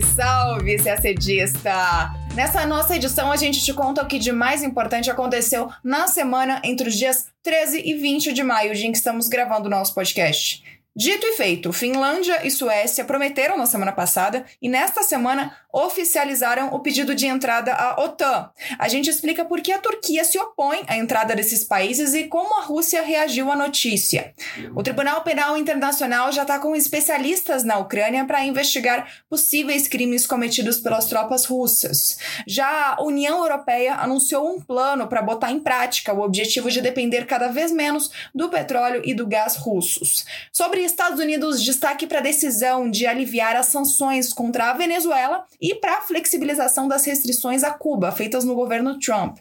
Salve, salve, CACDista! Nessa nossa edição, a gente te conta o que de mais importante aconteceu na semana entre os dias 13 e 20 de maio, dia em que estamos gravando o nosso podcast. Dito e feito, Finlândia e Suécia prometeram na semana passada e nesta semana oficializaram o pedido de entrada à OTAN. A gente explica por que a Turquia se opõe à entrada desses países e como a Rússia reagiu à notícia. O Tribunal Penal Internacional já está com especialistas na Ucrânia para investigar possíveis crimes cometidos pelas tropas russas. Já a União Europeia anunciou um plano para botar em prática o objetivo de depender cada vez menos do petróleo e do gás russos. Sobre Estados Unidos, destaque para a decisão de aliviar as sanções contra a Venezuela e para a flexibilização das restrições a Cuba, feitas no governo Trump.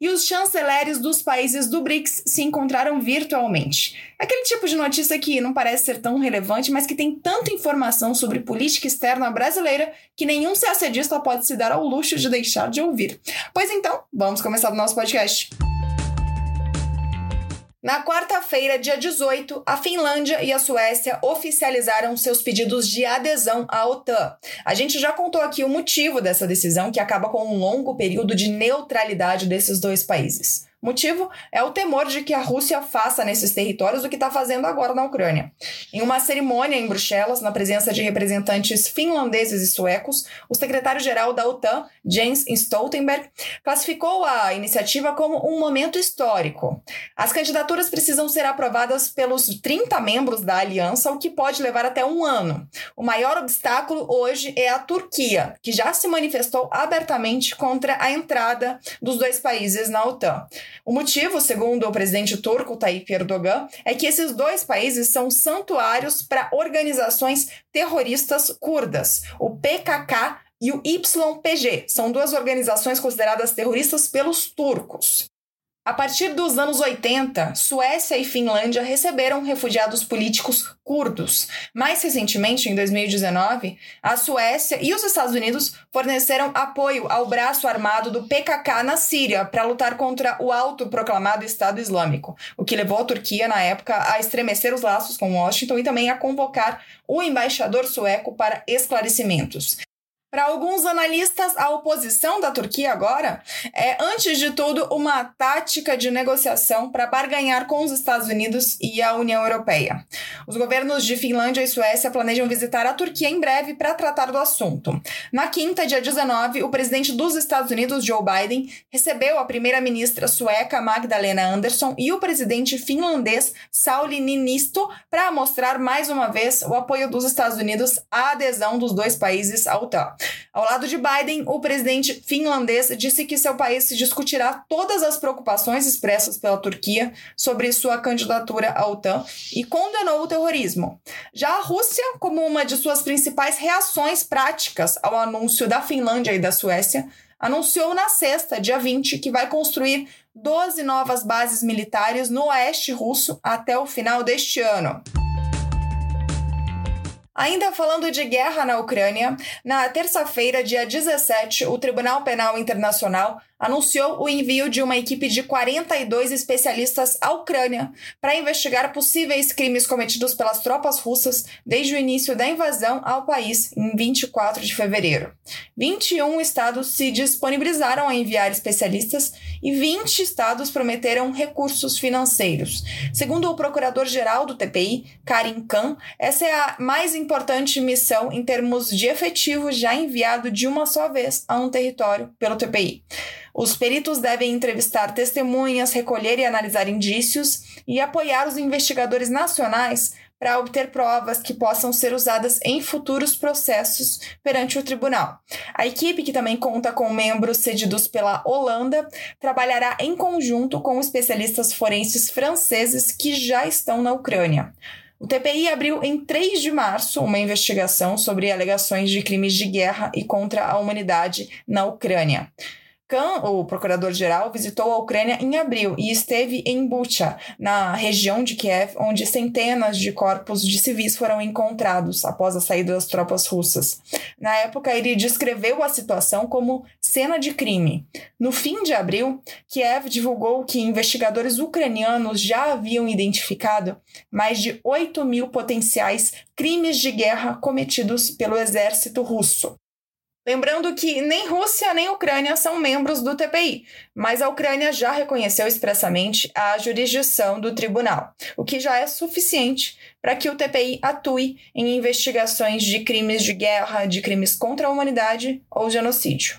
E os chanceleres dos países do BRICS se encontraram virtualmente. Aquele tipo de notícia que não parece ser tão relevante, mas que tem tanta informação sobre política externa brasileira que nenhum CACDista pode se dar ao luxo de deixar de ouvir. Pois então, vamos começar o nosso podcast. Na quarta-feira, dia 18, a Finlândia e a Suécia oficializaram seus pedidos de adesão à OTAN. A gente já contou aqui o motivo dessa decisão, que acaba com um longo período de neutralidade desses dois países. Motivo é o temor de que a Rússia faça nesses territórios o que está fazendo agora na Ucrânia. Em uma cerimônia em Bruxelas, na presença de representantes finlandeses e suecos, o secretário-geral da OTAN, Jens Stoltenberg, classificou a iniciativa como um momento histórico. As candidaturas precisam ser aprovadas pelos 30 membros da aliança, o que pode levar até um ano. O maior obstáculo hoje é a Turquia, que já se manifestou abertamente contra a entrada dos dois países na OTAN. O motivo, segundo o presidente turco Tayyip Erdogan, é que esses dois países são santuários para organizações terroristas curdas, o PKK e o YPG. São duas organizações consideradas terroristas pelos turcos. A partir dos anos 80, Suécia e Finlândia receberam refugiados políticos curdos. Mais recentemente, em 2019, a Suécia e os Estados Unidos forneceram apoio ao braço armado do PKK na Síria para lutar contra o autoproclamado Estado Islâmico, o que levou a Turquia, na época, a estremecer os laços com Washington e também a convocar o embaixador sueco para esclarecimentos. Para alguns analistas, a oposição da Turquia agora é, antes de tudo, uma tática de negociação para barganhar com os Estados Unidos e a União Europeia. Os governos de Finlândia e Suécia planejam visitar a Turquia em breve para tratar do assunto. Na quinta, dia 19, o presidente dos Estados Unidos, Joe Biden, recebeu a primeira-ministra sueca Magdalena Andersson e o presidente finlandês Sauli Niinisto para mostrar mais uma vez o apoio dos Estados Unidos à adesão dos dois países à OTAN. Ao lado de Biden, o presidente finlandês disse que seu país discutirá todas as preocupações expressas pela Turquia sobre sua candidatura à OTAN e condenou o terrorismo. Já a Rússia, como uma de suas principais reações práticas ao anúncio da Finlândia e da Suécia, anunciou na sexta, dia 20, que vai construir 12 novas bases militares no oeste russo até o final deste ano. Ainda falando de guerra na Ucrânia, na terça-feira, dia 17, o Tribunal Penal Internacional anunciou o envio de uma equipe de 42 especialistas à Ucrânia para investigar possíveis crimes cometidos pelas tropas russas desde o início da invasão ao país em 24 de fevereiro. 21 estados se disponibilizaram a enviar especialistas e 20 estados prometeram recursos financeiros. Segundo o procurador-geral do TPI, Karim Khan, essa é a mais importante missão em termos de efetivo já enviado de uma só vez a um território pelo TPI. Os peritos devem entrevistar testemunhas, recolher e analisar indícios e apoiar os investigadores nacionais para obter provas que possam ser usadas em futuros processos perante o tribunal. A equipe, que também conta com membros cedidos pela Holanda, trabalhará em conjunto com especialistas forenses franceses que já estão na Ucrânia. O TPI abriu em 3 de março uma investigação sobre alegações de crimes de guerra e contra a humanidade na Ucrânia. Khan, o procurador-geral, visitou a Ucrânia em abril e esteve em Bucha, na região de Kiev, onde centenas de corpos de civis foram encontrados após a saída das tropas russas. Na época, ele descreveu a situação como cena de crime. No fim de abril, Kiev divulgou que investigadores ucranianos já haviam identificado mais de 8 mil potenciais crimes de guerra cometidos pelo exército russo. Lembrando que nem Rússia nem Ucrânia são membros do TPI, mas a Ucrânia já reconheceu expressamente a jurisdição do tribunal, o que já é suficiente para que o TPI atue em investigações de crimes de guerra, de crimes contra a humanidade ou genocídio.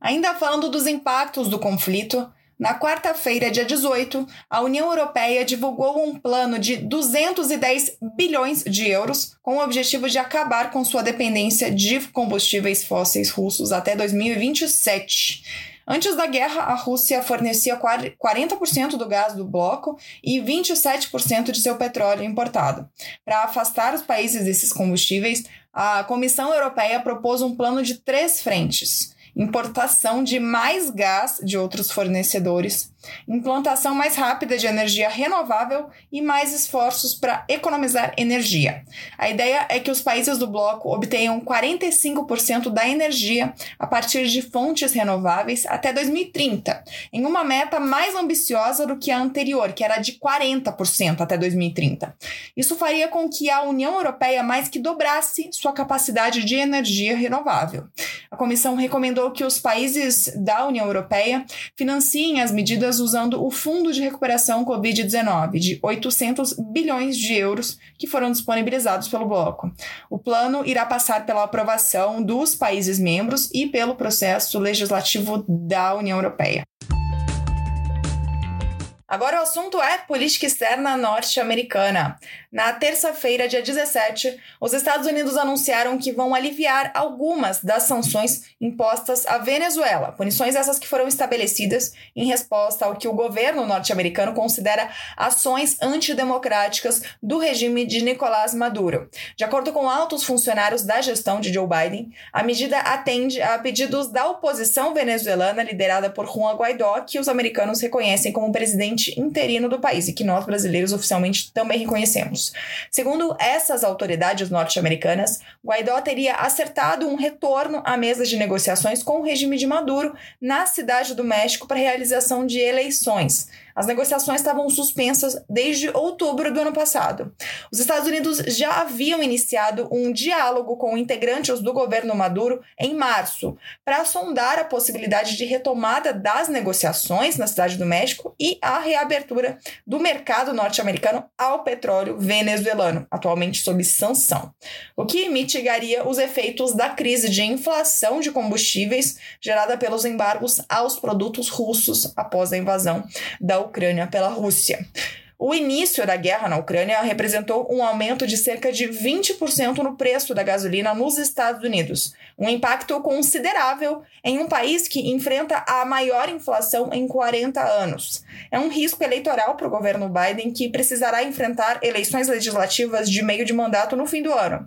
Ainda falando dos impactos do conflito, na quarta-feira, dia 18, a União Europeia divulgou um plano de 210 bilhões de euros com o objetivo de acabar com sua dependência de combustíveis fósseis russos até 2027. Antes da guerra, a Rússia fornecia 40% do gás do bloco e 27% de seu petróleo importado. Para afastar os países desses combustíveis, a Comissão Europeia propôs um plano de três frentes importação de mais gás de outros fornecedores, implantação mais rápida de energia renovável e mais esforços para economizar energia. A ideia é que os países do bloco obtenham 45% da energia a partir de fontes renováveis até 2030, em uma meta mais ambiciosa do que a anterior, que era de 40% até 2030. Isso faria com que a União Europeia mais que dobrasse sua capacidade de energia renovável. A comissão recomendou que os países da União Europeia financiem as medidas usando o Fundo de Recuperação Covid-19 de 800 bilhões de euros que foram disponibilizados pelo bloco. O plano irá passar pela aprovação dos países membros e pelo processo legislativo da União Europeia. Agora o assunto é política externa norte-americana. Na terça-feira, dia 17, os Estados Unidos anunciaram que vão aliviar algumas das sanções impostas à Venezuela, punições essas que foram estabelecidas em resposta ao que o governo norte-americano considera ações antidemocráticas do regime de Nicolás Maduro. De acordo com altos funcionários da gestão de Joe Biden, a medida atende a pedidos da oposição venezuelana liderada por Juan Guaidó, que os americanos reconhecem como presidente presidente interino do país e que nós brasileiros oficialmente também reconhecemos. Segundo essas autoridades norte-americanas, Guaidó teria acertado um retorno à mesa de negociações com o regime de Maduro na cidade do México para realização de eleições. As negociações estavam suspensas desde outubro do ano passado. Os Estados Unidos já haviam iniciado um diálogo com integrantes do governo Maduro em março para sondar a possibilidade de retomada das negociações na cidade do México e a reabertura do mercado norte-americano ao petróleo venezuelano, atualmente sob sanção, o que mitigaria os efeitos da crise de inflação de combustíveis gerada pelos embargos aos produtos russos após a invasão da Ucrânia pela Rússia. O início da guerra na Ucrânia representou um aumento de cerca de 20% no preço da gasolina nos Estados Unidos, um impacto considerável em um país que enfrenta a maior inflação em 40 anos. É um risco eleitoral para o governo Biden, que precisará enfrentar eleições legislativas de meio de mandato no fim do ano.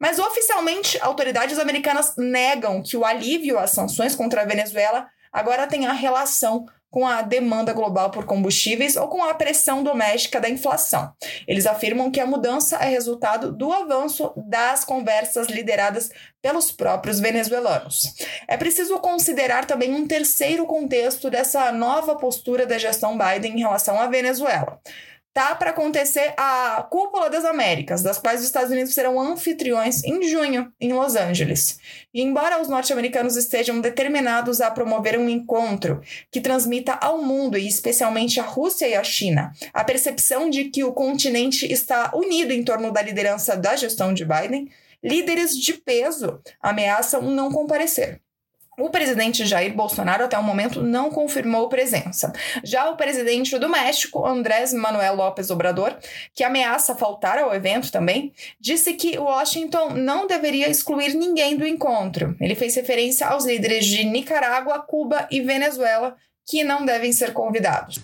Mas oficialmente, autoridades americanas negam que o alívio às sanções contra a Venezuela agora tenha relação com a demanda global por combustíveis ou com a pressão doméstica da inflação. Eles afirmam que a mudança é resultado do avanço das conversas lideradas pelos próprios venezuelanos. É preciso considerar também um terceiro contexto dessa nova postura da gestão Biden em relação à Venezuela tá para acontecer a Cúpula das Américas, das quais os Estados Unidos serão anfitriões em junho, em Los Angeles. E embora os norte-americanos estejam determinados a promover um encontro que transmita ao mundo, e especialmente à Rússia e à China, a percepção de que o continente está unido em torno da liderança da gestão de Biden, líderes de peso ameaçam não comparecer. O presidente Jair Bolsonaro, até o momento, não confirmou presença. Já o presidente do México, Andrés Manuel López Obrador, que ameaça faltar ao evento também, disse que Washington não deveria excluir ninguém do encontro. Ele fez referência aos líderes de Nicarágua, Cuba e Venezuela, que não devem ser convidados.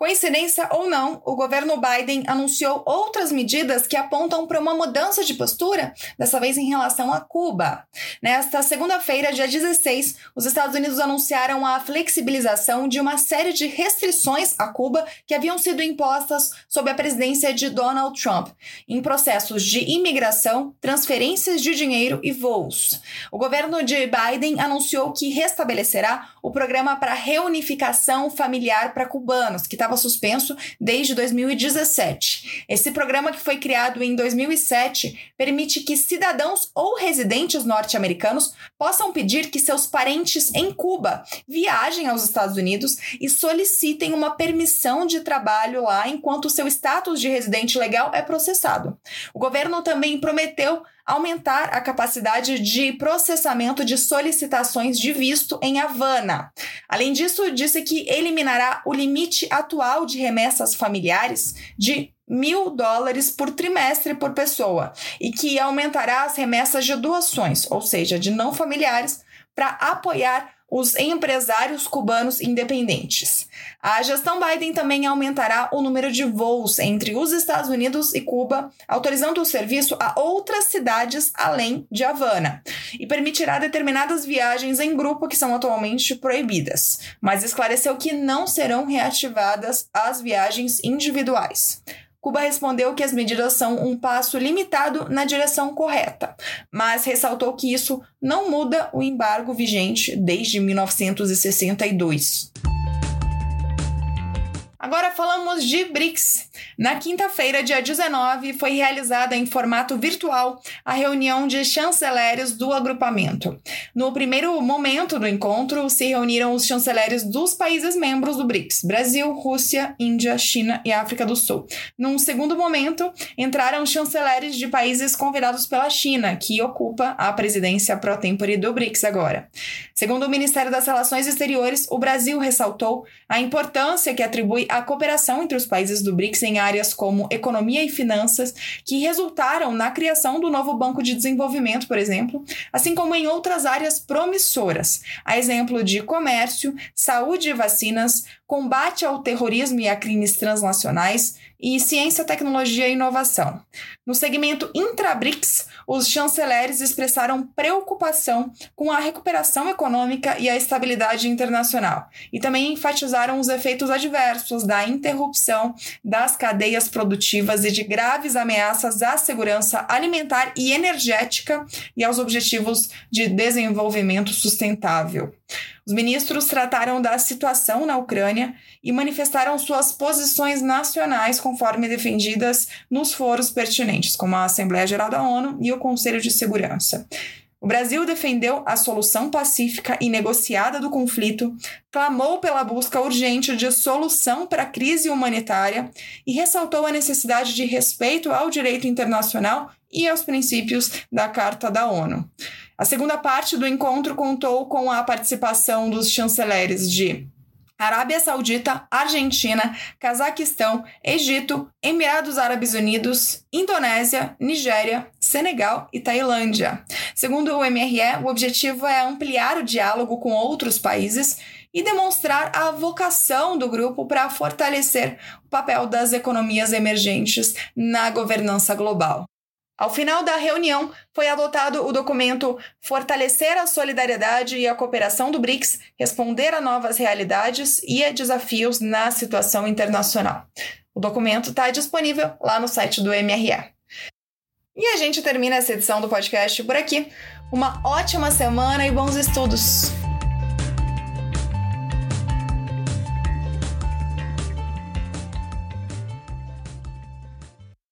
Coincidência ou não, o governo Biden anunciou outras medidas que apontam para uma mudança de postura, dessa vez em relação a Cuba. Nesta segunda-feira, dia 16, os Estados Unidos anunciaram a flexibilização de uma série de restrições a Cuba que haviam sido impostas sob a presidência de Donald Trump, em processos de imigração, transferências de dinheiro e voos. O governo de Biden anunciou que restabelecerá o programa para reunificação familiar para cubanos, que estava suspenso desde 2017. Esse programa, que foi criado em 2007, permite que cidadãos ou residentes norte-americanos possam pedir que seus parentes em Cuba viajem aos Estados Unidos e solicitem uma permissão de trabalho lá enquanto seu status de residente legal é processado. O governo também prometeu aumentar a capacidade de processamento de solicitações de visto em Havana. Além disso, disse que eliminará o limite atual de remessas familiares de mil dólares por trimestre por pessoa e que aumentará as remessas de doações, ou seja, de não familiares, para apoiar os empresários cubanos independentes. A gestão Biden também aumentará o número de voos entre os Estados Unidos e Cuba, autorizando o serviço a outras cidades além de Havana, e permitirá determinadas viagens em grupo que são atualmente proibidas, mas esclareceu que não serão reativadas as viagens individuais. Cuba respondeu que as medidas são um passo limitado na direção correta, mas ressaltou que isso não muda o embargo vigente desde 1962. Agora falamos de BRICS. Na quinta-feira, dia 19, foi realizada em formato virtual a reunião de chanceleres do agrupamento. No primeiro momento do encontro, se reuniram os chanceleres dos países membros do BRICS: Brasil, Rússia, Índia, China e África do Sul. Num segundo momento, entraram chanceleres de países convidados pela China, que ocupa a presidência pro tempore do BRICS agora. Segundo o Ministério das Relações Exteriores, o Brasil ressaltou a importância que atribui a cooperação entre os países do BRICS em áreas como economia e finanças, que resultaram na criação do novo Banco de Desenvolvimento, por exemplo, assim como em outras áreas promissoras, a exemplo de comércio, saúde e vacinas, combate ao terrorismo e a crimes transnacionais e ciência, tecnologia e inovação. No segmento intra-BRICS, os chanceleres expressaram preocupação com a recuperação econômica e a estabilidade internacional, e também enfatizaram os efeitos adversos da interrupção das cadeias produtivas e de graves ameaças à segurança alimentar e energética e aos objetivos de desenvolvimento sustentável. Os ministros trataram da situação na Ucrânia e manifestaram suas posições nacionais conforme defendidas nos foros pertinentes, como a Assembleia Geral da ONU e o Conselho de Segurança. O Brasil defendeu a solução pacífica e negociada do conflito, clamou pela busca urgente de solução para a crise humanitária e ressaltou a necessidade de respeito ao direito internacional e aos princípios da Carta da ONU. A segunda parte do encontro contou com a participação dos chanceleres de Arábia Saudita, Argentina, Cazaquistão, Egito, Emirados Árabes Unidos, Indonésia, Nigéria, Senegal e Tailândia. Segundo o MRE, o objetivo é ampliar o diálogo com outros países e demonstrar a vocação do grupo para fortalecer o papel das economias emergentes na governança global. Ao final da reunião, foi adotado o documento Fortalecer a Solidariedade e a Cooperação do BRICS, Responder a Novas Realidades e a Desafios na Situação Internacional. O documento está disponível lá no site do MRE. E a gente termina essa edição do podcast por aqui. Uma ótima semana e bons estudos!